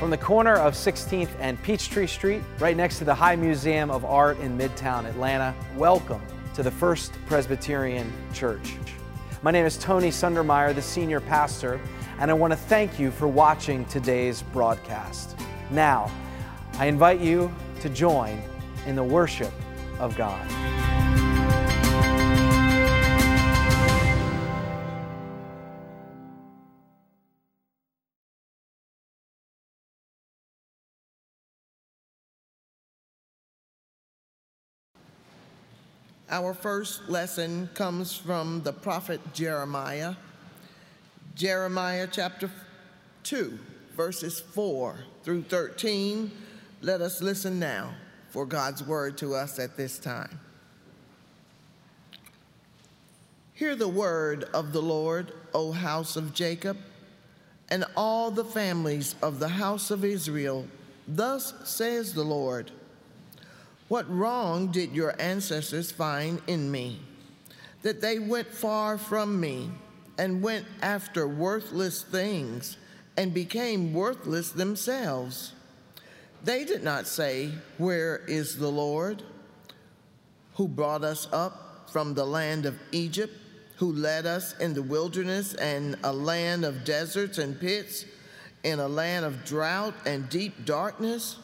From the corner of 16th and Peachtree Street, right next to the High Museum of Art in Midtown Atlanta, welcome to the First Presbyterian Church. My name is Tony Sundermeier, the senior pastor, and I want to thank you for watching today's broadcast. Now, I invite you to join in the worship of God. Our first lesson comes from the prophet Jeremiah. Jeremiah chapter 2, verses 4 through 13. Let us listen now for God's word to us at this time. Hear the word of the Lord, O house of Jacob, and all the families of the house of Israel. Thus says the Lord what wrong did your ancestors find in me? That they went far from me and went after worthless things and became worthless themselves. They did not say, Where is the Lord? Who brought us up from the land of Egypt, who led us in the wilderness and a land of deserts and pits, in a land of drought and deep darkness?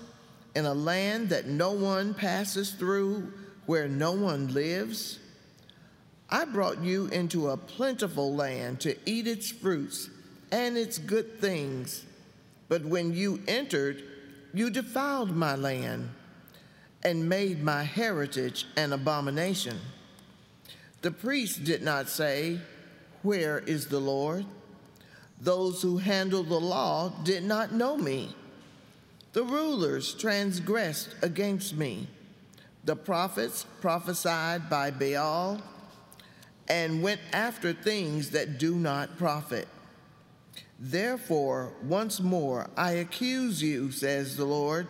In a land that no one passes through, where no one lives? I brought you into a plentiful land to eat its fruits and its good things. But when you entered, you defiled my land and made my heritage an abomination. The priests did not say, Where is the Lord? Those who handle the law did not know me. The rulers transgressed against me. The prophets prophesied by Baal and went after things that do not profit. Therefore, once more I accuse you, says the Lord,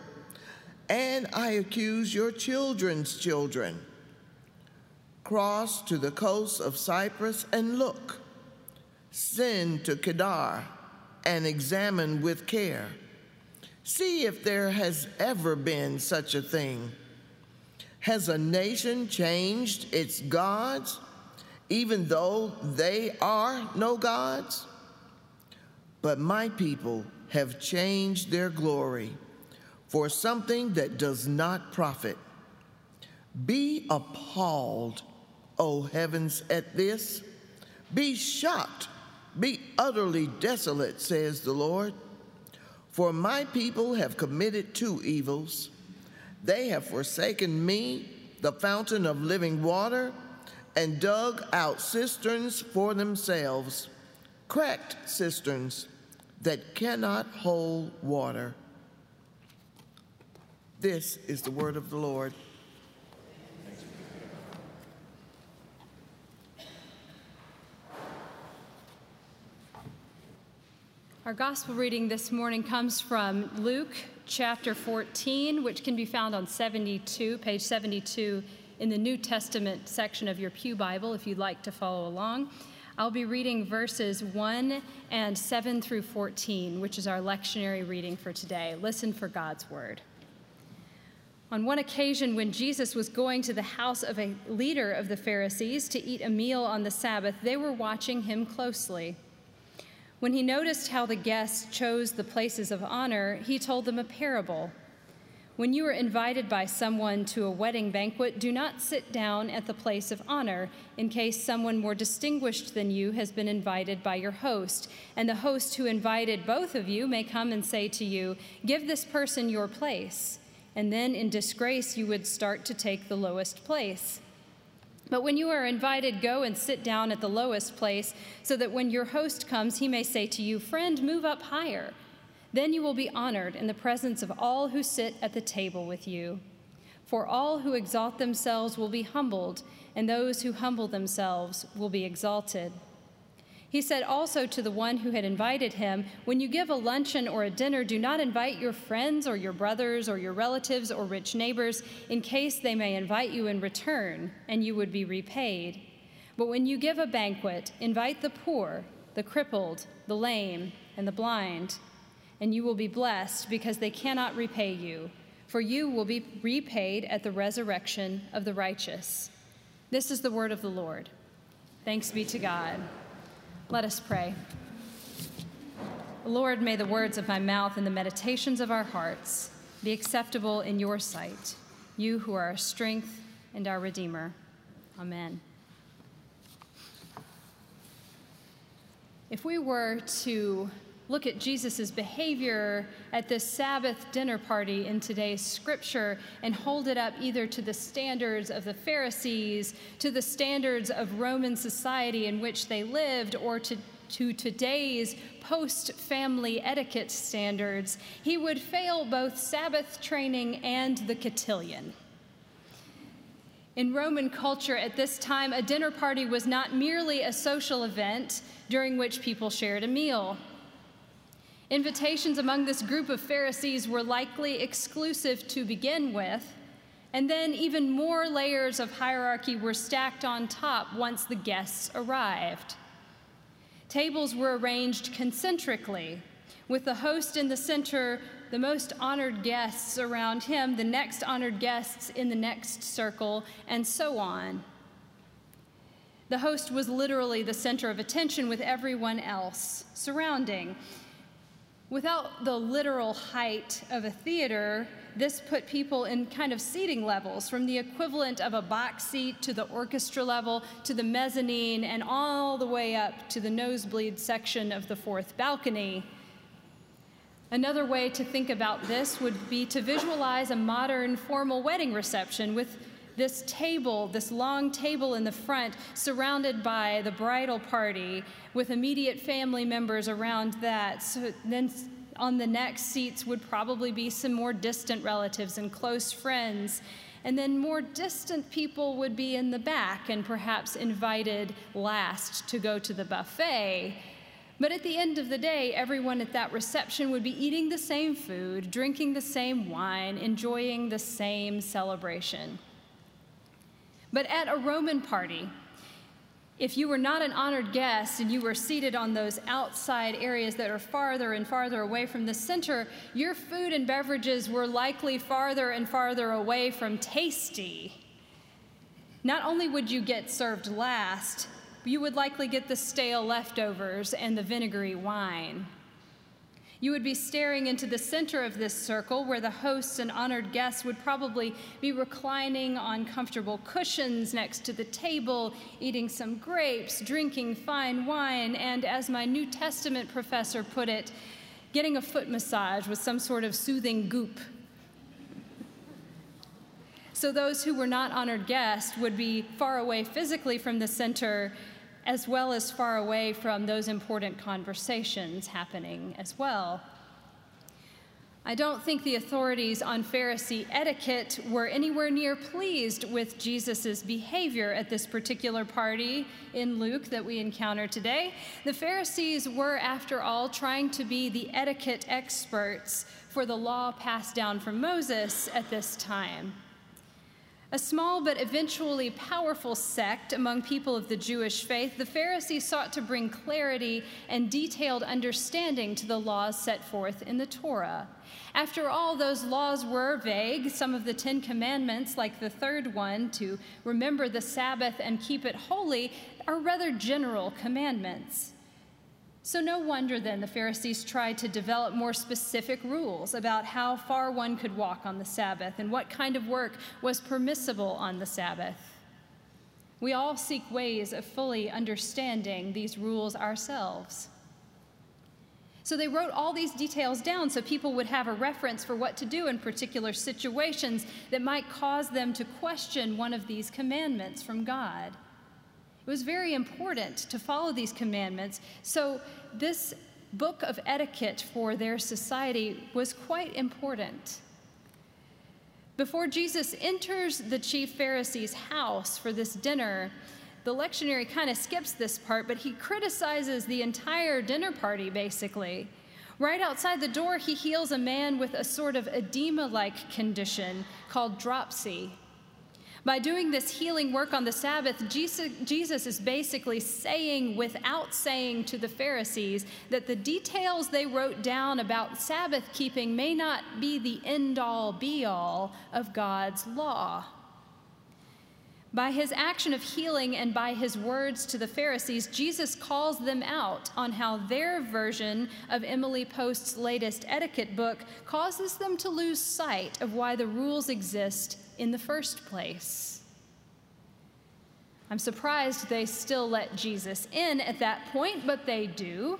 and I accuse your children's children. Cross to the coast of Cyprus and look. Send to Kedar and examine with care See if there has ever been such a thing. Has a nation changed its gods, even though they are no gods? But my people have changed their glory for something that does not profit. Be appalled, O heavens, at this. Be shocked, be utterly desolate, says the Lord. For my people have committed two evils. They have forsaken me, the fountain of living water, and dug out cisterns for themselves, cracked cisterns that cannot hold water. This is the word of the Lord. Our gospel reading this morning comes from Luke chapter 14, which can be found on 72, page 72 in the New Testament section of your Pew Bible if you'd like to follow along. I'll be reading verses 1 and 7 through 14, which is our lectionary reading for today. Listen for God's word. On one occasion, when Jesus was going to the house of a leader of the Pharisees to eat a meal on the Sabbath, they were watching him closely. When he noticed how the guests chose the places of honor, he told them a parable. When you are invited by someone to a wedding banquet, do not sit down at the place of honor in case someone more distinguished than you has been invited by your host, and the host who invited both of you may come and say to you, Give this person your place. And then in disgrace, you would start to take the lowest place. But when you are invited, go and sit down at the lowest place, so that when your host comes, he may say to you, Friend, move up higher. Then you will be honored in the presence of all who sit at the table with you. For all who exalt themselves will be humbled, and those who humble themselves will be exalted. He said also to the one who had invited him, When you give a luncheon or a dinner, do not invite your friends or your brothers or your relatives or rich neighbors, in case they may invite you in return, and you would be repaid. But when you give a banquet, invite the poor, the crippled, the lame, and the blind. and you will be blessed because they cannot repay you, for you will be repaid at the resurrection of the righteous. This is the word of the Lord. Thanks be to God. Let us pray. Lord, may the words of my mouth and the meditations of our hearts be acceptable in your sight, you who are our strength and our Redeemer. Amen. If we were to look at Jesus' behavior at this Sabbath dinner party in today's scripture and hold it up either to the standards of the Pharisees, to the standards of Roman society in which they lived, or to, to today's Post family etiquette standards, he would fail both Sabbath training and the cotillion. In Roman culture at this time, a dinner party was not merely a social event during which people shared a meal. Invitations among this group of Pharisees were likely exclusive to begin with, and then even more layers of hierarchy were stacked on top once the guests arrived. Tables were arranged concentrically, with the host in the center, the most honored guests around him, the next honored guests in the next circle, and so on. The host was literally the center of attention with everyone else surrounding. Without the literal height of a theater, this put people in kind of seating levels from the equivalent of a box seat to the orchestra level to the mezzanine and all the way up to the nosebleed section of the fourth balcony. Another way to think about this would be to visualize a modern formal wedding reception with this table, this long table in the front, surrounded by the bridal party, with immediate family members around that. So then on the next seats would probably be some more distant relatives and close friends. And then more distant people would be in the back and perhaps invited last to go to the buffet. But at the end of the day, everyone at that reception would be eating the same food, drinking the same wine, enjoying the same celebration. But at a Roman party, if you were not an honored guest and you were seated on those outside areas that are farther and farther away from the center, your food and beverages were likely farther and farther away from tasty. Not only would you get served last, you would likely get the stale leftovers and the vinegary wine. You would be staring into the center of this circle where the hosts and honored guests would probably be reclining on comfortable cushions next to the table, eating some grapes, drinking fine wine, and as my New Testament professor put it, getting a foot massage with some sort of soothing goop. So those who were not honored guests would be far away physically from the center as well as far away from those important conversations happening as well. I don't think the authorities on Pharisee etiquette were anywhere near pleased with Jesus' behavior at this particular party in Luke that we encounter today. The Pharisees were, after all, trying to be the etiquette experts for the law passed down from Moses at this time. A small but eventually powerful sect among people of the Jewish faith, the Pharisees sought to bring clarity and detailed understanding to the laws set forth in the Torah. After all, those laws were vague. Some of the Ten Commandments, like the third one, to remember the Sabbath and keep it holy, are rather general commandments. So, no wonder then the Pharisees tried to develop more specific rules about how far one could walk on the Sabbath and what kind of work was permissible on the Sabbath. We all seek ways of fully understanding these rules ourselves. So they wrote all these details down so people would have a reference for what to do in particular situations that might cause them to question one of these commandments from God. It was very important to follow these commandments. So, this book of etiquette for their society was quite important. Before Jesus enters the chief Pharisee's house for this dinner, the lectionary kind of skips this part, but he criticizes the entire dinner party basically. Right outside the door, he heals a man with a sort of edema like condition called dropsy. By doing this healing work on the Sabbath, Jesus, is basically saying, without saying to the Pharisees, that the details they wrote down about Sabbath keeping may not be the end all be all of God's law. By his action of healing and by his words to the Pharisees, Jesus calls them out on how their version of Emily Post's latest etiquette book causes them to lose sight of why the rules exist in the first place. I'm surprised they still let Jesus in at that point, but they do.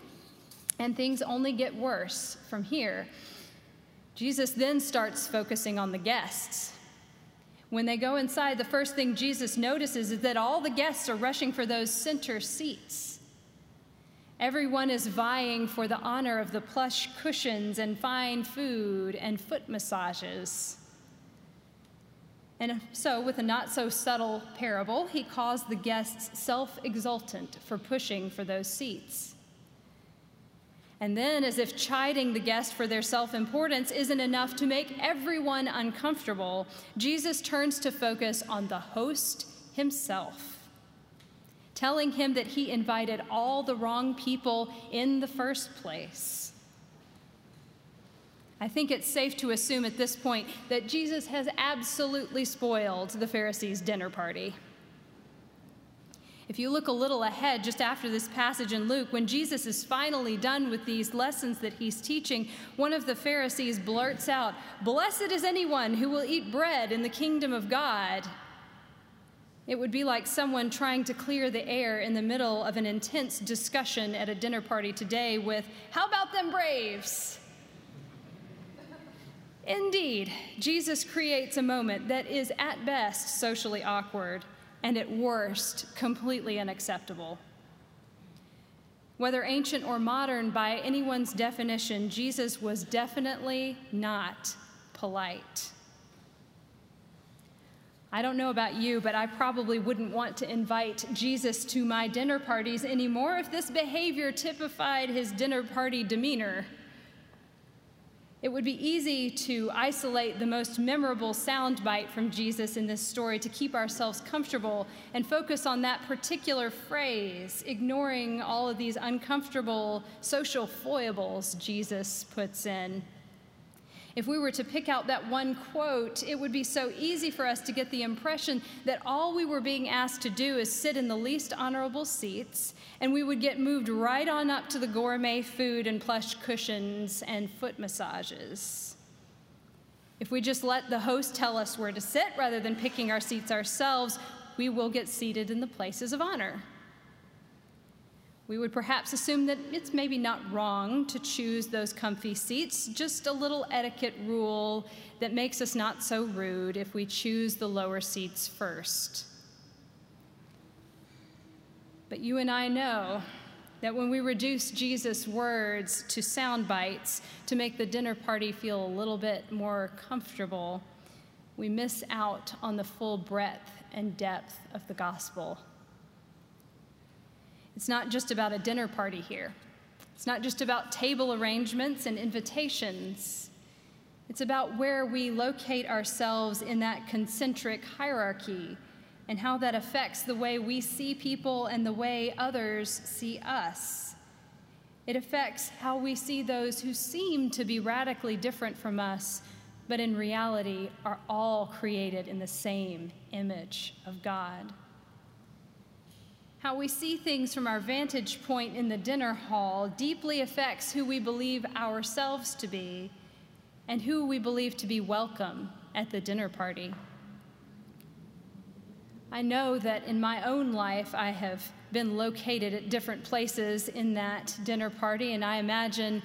And things only get worse from here. Jesus then starts focusing on the guests. When they go inside, the first thing Jesus notices is that all the guests are rushing for those center seats. Everyone is vying for the honor of the plush cushions and fine food and foot massages. And so, with a not so subtle parable, he calls the guests self exultant for pushing for those seats. And then, as if chiding the guest for their self importance isn't enough to make everyone uncomfortable, Jesus turns to focus on the host himself, telling him that he invited all the wrong people in the first place. I think it's safe to assume at this point that Jesus has absolutely spoiled the Pharisees' dinner party. If you look a little ahead, just after this passage in Luke, when Jesus is finally done with these lessons that he's teaching, one of the Pharisees blurts out, Blessed is anyone who will eat bread in the kingdom of God. It would be like someone trying to clear the air in the middle of an intense discussion at a dinner party today with, How about them Braves? Indeed, Jesus creates a moment that is at best socially awkward and at worst completely unacceptable. Whether ancient or modern, by anyone's definition, Jesus was definitely not polite. I don't know about you, but I probably wouldn't want to invite Jesus to my dinner parties anymore if this behavior typified his dinner party demeanor. It would be easy to isolate the most memorable soundbite from Jesus in this story to keep ourselves comfortable and focus on that particular phrase, ignoring all of these uncomfortable social foibles Jesus puts in. If we were to pick out that one quote, it would be so easy for us to get the impression that all we were being asked to do is sit in the least honorable seats, and we would get moved right on up to the gourmet food and plush cushions and foot massages. If we just let the host tell us where to sit rather than picking our seats ourselves, we will get seated in the places of honor. We would perhaps assume that it's maybe not wrong to choose those comfy seats, just a little etiquette rule that makes us not so rude if we choose the lower seats first. But you and I know that when we reduce Jesus' words to sound bites to make the dinner party feel a little bit more comfortable, we miss out on the full breadth and depth of the gospel. It's not just about a dinner party here. It's not just about table arrangements and invitations. It's about where we locate ourselves in that concentric hierarchy and how that affects the way we see people and the way others see us. It affects how we see those who seem to be radically different from us, but in reality are all created in the same image of God. How we see things from our vantage point in the dinner hall deeply affects who we believe ourselves to be and who we believe to be welcome at the dinner party. I know that in my own life I have been located at different places in that dinner party, and I imagine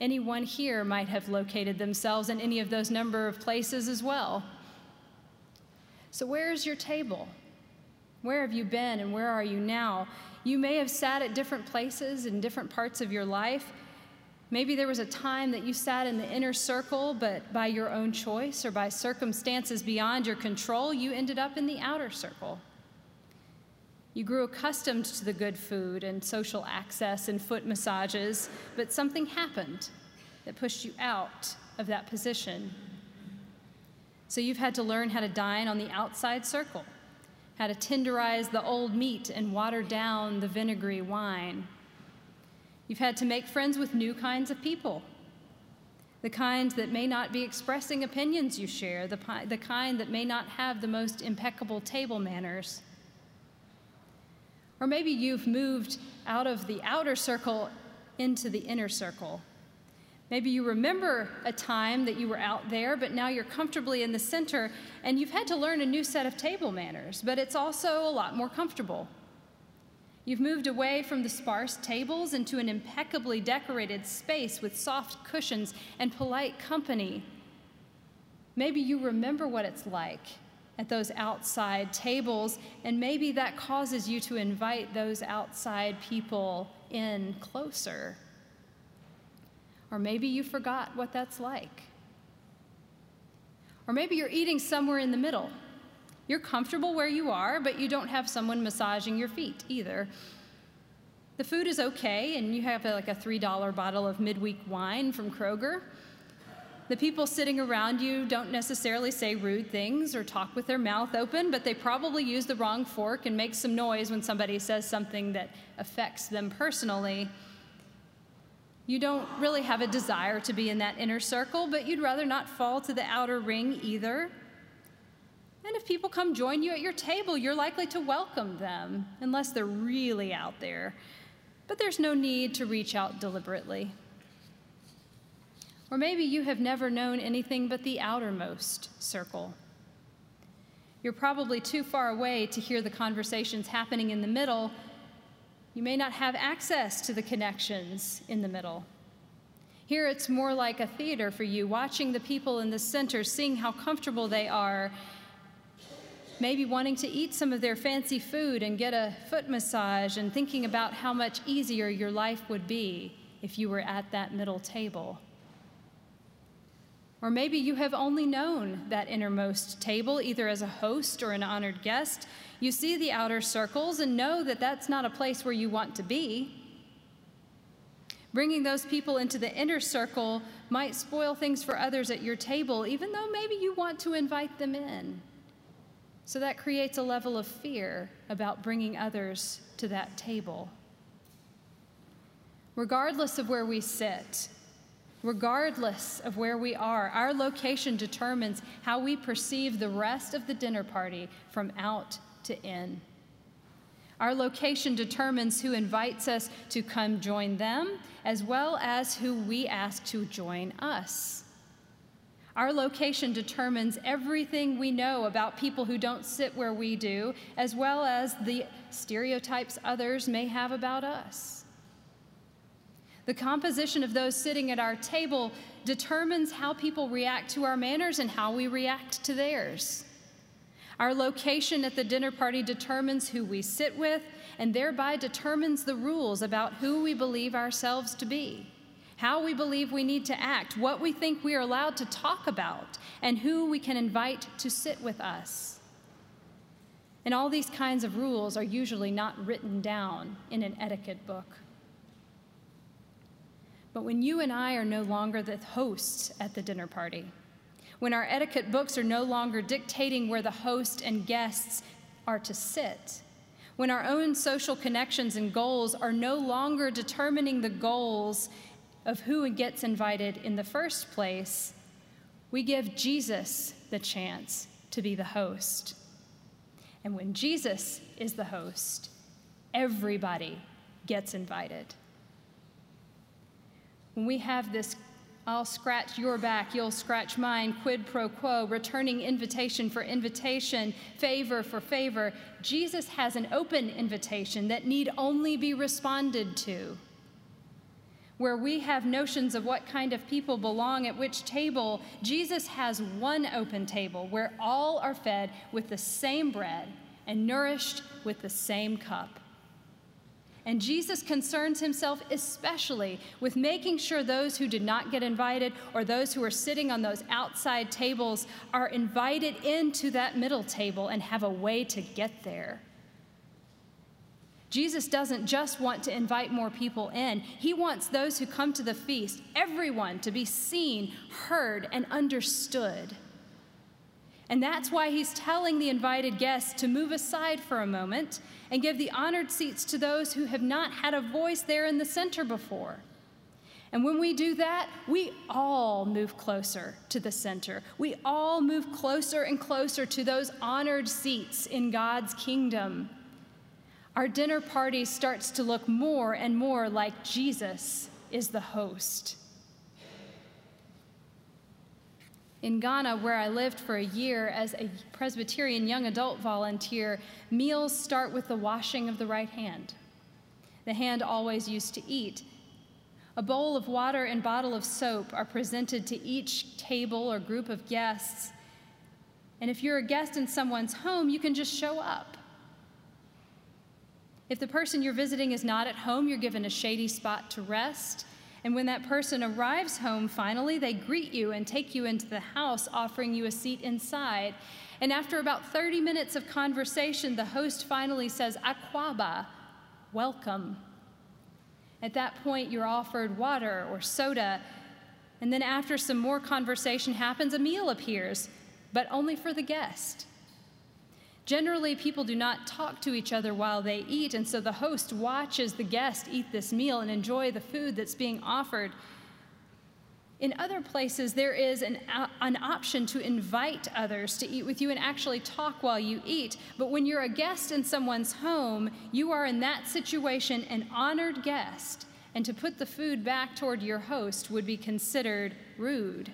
anyone here might have located themselves in any of those number of places as well. So, where is your table? Where have you been and where are you now? You may have sat at different places in different parts of your life. Maybe there was a time that you sat in the inner circle, but by your own choice or by circumstances beyond your control, you ended up in the outer circle. You grew accustomed to the good food and social access and foot massages, but something happened that pushed you out of that position. So you've had to learn how to dine on the outside circle, how to tenderize the old meat and water down the vinegary wine. You've had to make friends with new kinds of people, the kinds that may not be expressing opinions you share, the, the kind that may not have the most impeccable table manners. Or maybe you've moved out of the outer circle into the inner circle. Maybe you remember a time that you were out there, but now you're comfortably in the center and you've had to learn a new set of table manners, but it's also a lot more comfortable. You've moved away from the sparse tables into an impeccably decorated space with soft cushions and polite company. Maybe you remember what it's like at those outside tables, and maybe that causes you to invite those outside people in closer. Or maybe you forgot what that's like. Or maybe you're eating somewhere in the middle. You're comfortable where you are, but you don't have someone massaging your feet either. The food is okay, and you have like a $3 bottle of midweek wine from Kroger. The people sitting around you don't necessarily say rude things or talk with their mouth open, but they probably use the wrong fork and make some noise when somebody says something that affects them personally. You don't really have a desire to be in that inner circle, but you'd rather not fall to the outer ring either. And if people come join you at your table, you're likely to welcome them, unless they're really out there. But there's no need to reach out deliberately. Or maybe you have never known anything but the outermost circle. You're probably too far away to hear the conversations happening in the middle. You may not have access to the connections in the middle. Here it's more like a theater for you, watching the people in the center, seeing how comfortable they are, maybe wanting to eat some of their fancy food and get a foot massage, and thinking about how much easier your life would be if you were at that middle table. Or maybe you have only known that innermost table, either as a host or an honored guest. You see the outer circles and know that that's not a place where you want to be. Bringing those people into the inner circle might spoil things for others at your table, even though maybe you want to invite them in. So that creates a level of fear about bringing others to that table. Regardless of where we sit, Regardless of where we are, our location determines how we perceive the rest of the dinner party from out to in. Our location determines who invites us to come join them, as well as who we ask to join us. Our location determines everything we know about people who don't sit where we do, as well as the stereotypes others may have about us. The composition of those sitting at our table determines how people react to our manners and how we react to theirs. Our location at the dinner party determines who we sit with and thereby determines the rules about who we believe ourselves to be, how we believe we need to act, what we think we are allowed to talk about, and who we can invite to sit with us. And all these kinds of rules are usually not written down in an etiquette book. But when you and I are no longer the hosts at the dinner party, when our etiquette books are no longer dictating where the host and guests are to sit, when our own social connections and goals are no longer determining the goals of who gets invited in the first place, we give Jesus the chance to be the host. And when Jesus is the host, everybody gets invited. When we have this I'll scratch your back, you'll scratch mine, quid pro quo, returning invitation for invitation, favor for favor. Jesus has an open invitation that need only be responded to. Where we have notions of what kind of people belong at which table, Jesus has one open table where all are fed with the same bread and nourished with the same cup. And Jesus concerns himself especially with making sure those who did not get invited or those who are sitting on those outside tables are invited into that middle table and have a way to get there. Jesus doesn't just want to invite more people in, he wants those who come to the feast, everyone, to be seen, heard, and understood. And that's why he's telling the invited guests to move aside for a moment and give the honored seats to those who have not had a voice there in the center before. And when we do that, we all move closer to the center. We all move closer and closer to those honored seats in God's kingdom. Our dinner party starts to look more and more like Jesus is the host. In Ghana, where I lived for a year as a Presbyterian young adult volunteer, meals start with the washing of the right hand, the hand always used to eat. A bowl of water and bottle of soap are presented to each table or group of guests. And if you're a guest in someone's home, you can just show up. If the person you're visiting is not at home, you're given a shady spot to rest. And when that person arrives home, finally, they greet you and take you into the house, offering you a seat inside. And after about 30 minutes of conversation, the host finally says, Akwaaba, welcome. At that point, you're offered water or soda. And then, after some more conversation happens, a meal appears, but only for the guest. Generally, people do not talk to each other while they eat, and so the host watches the guest eat this meal and enjoy the food that's being offered. In other places, there is an, an option to invite others to eat with you and actually talk while you eat. But when you're a guest in someone's home, you are in that situation an honored guest, and to put the food back toward your host would be considered rude.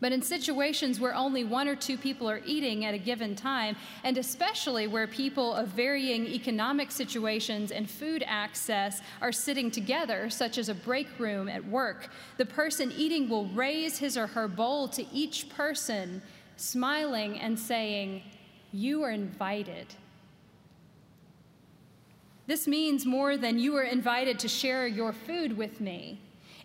But in situations where only one or two people are eating at a given time, and especially where people of varying economic situations and food access are sitting together, such as a break room at work, the person eating will raise his or her bowl to each person, smiling and saying, You are invited. This means more than you are invited to share your food with me.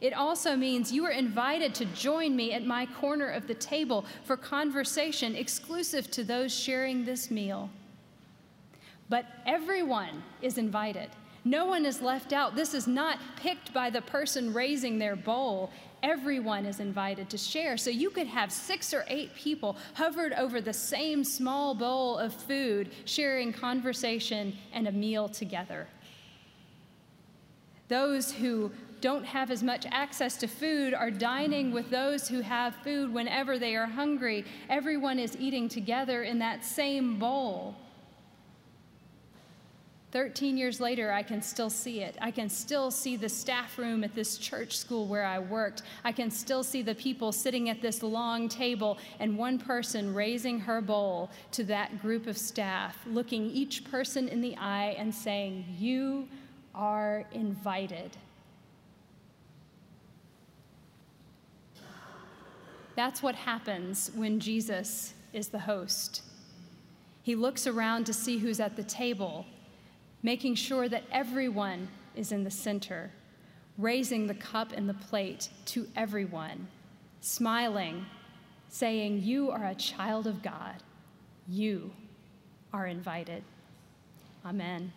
It also means you are invited to join me at my corner of the table for conversation exclusive to those sharing this meal. But everyone is invited. No one is left out. This is not picked by the person raising their bowl. Everyone is invited to share. So you could have six or eight people hovered over the same small bowl of food, sharing conversation and a meal together. Those who don't have as much access to food are dining with those who have food whenever they are hungry. Everyone is eating together in that same bowl. 13 years later, I can still see it. I can still see the staff room at this church school where I worked. I can still see the people sitting at this long table and one person raising her bowl to that group of staff, looking each person in the eye and saying, You are invited. That's what happens when Jesus is the host. He looks around to see who's at the table, making sure that everyone is in the center, raising the cup and the plate to everyone, smiling, saying, You are a child of God. You are invited. Amen.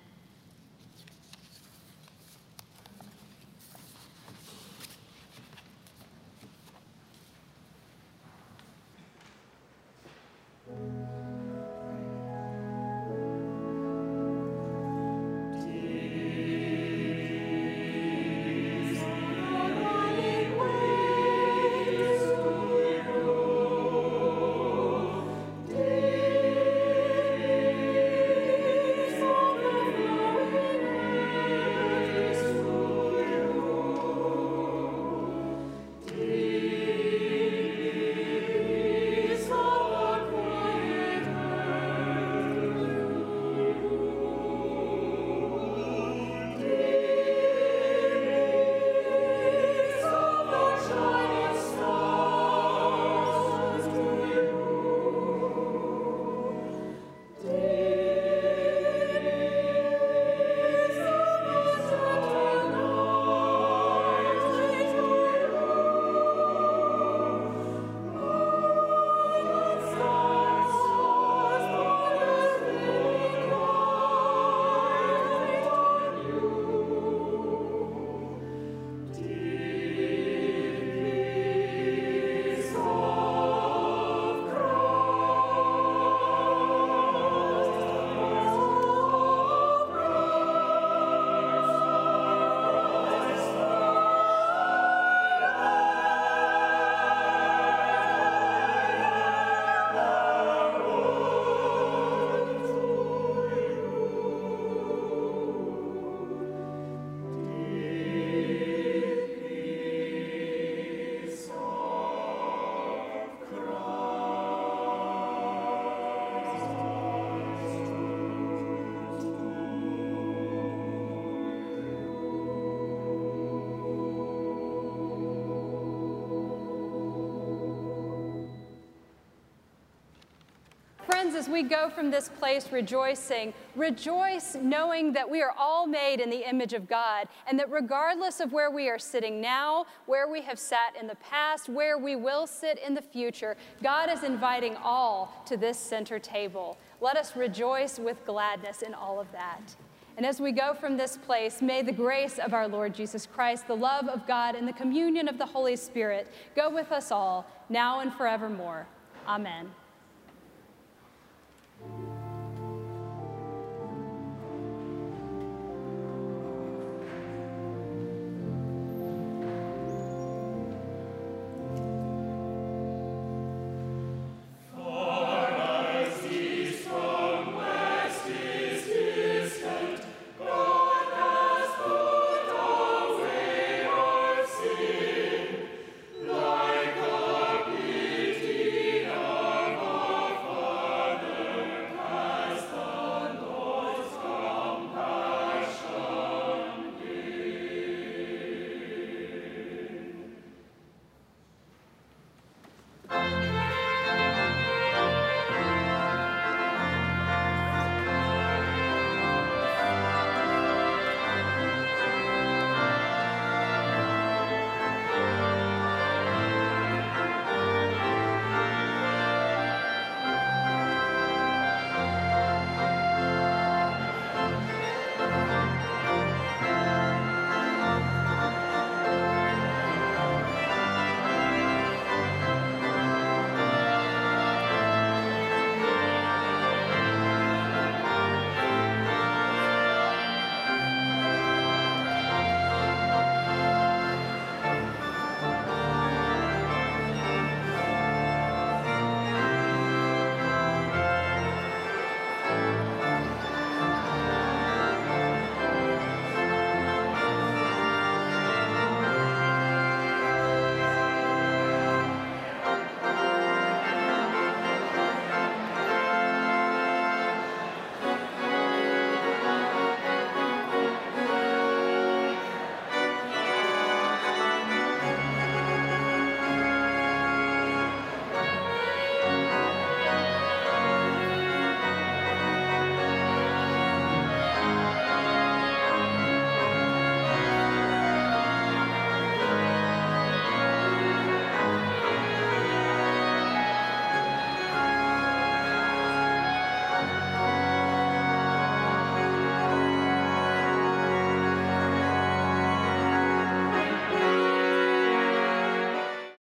As we go from this place rejoicing, rejoice knowing that we are all made in the image of God, and that regardless of where we are sitting now, where we have sat in the past, where we will sit in the future, God is inviting all to this center table. Let us rejoice with gladness in all of that. And as we go from this place, may the grace of our Lord Jesus Christ, the love of God, and the communion of the Holy Spirit go with us all, now and forevermore. Amen.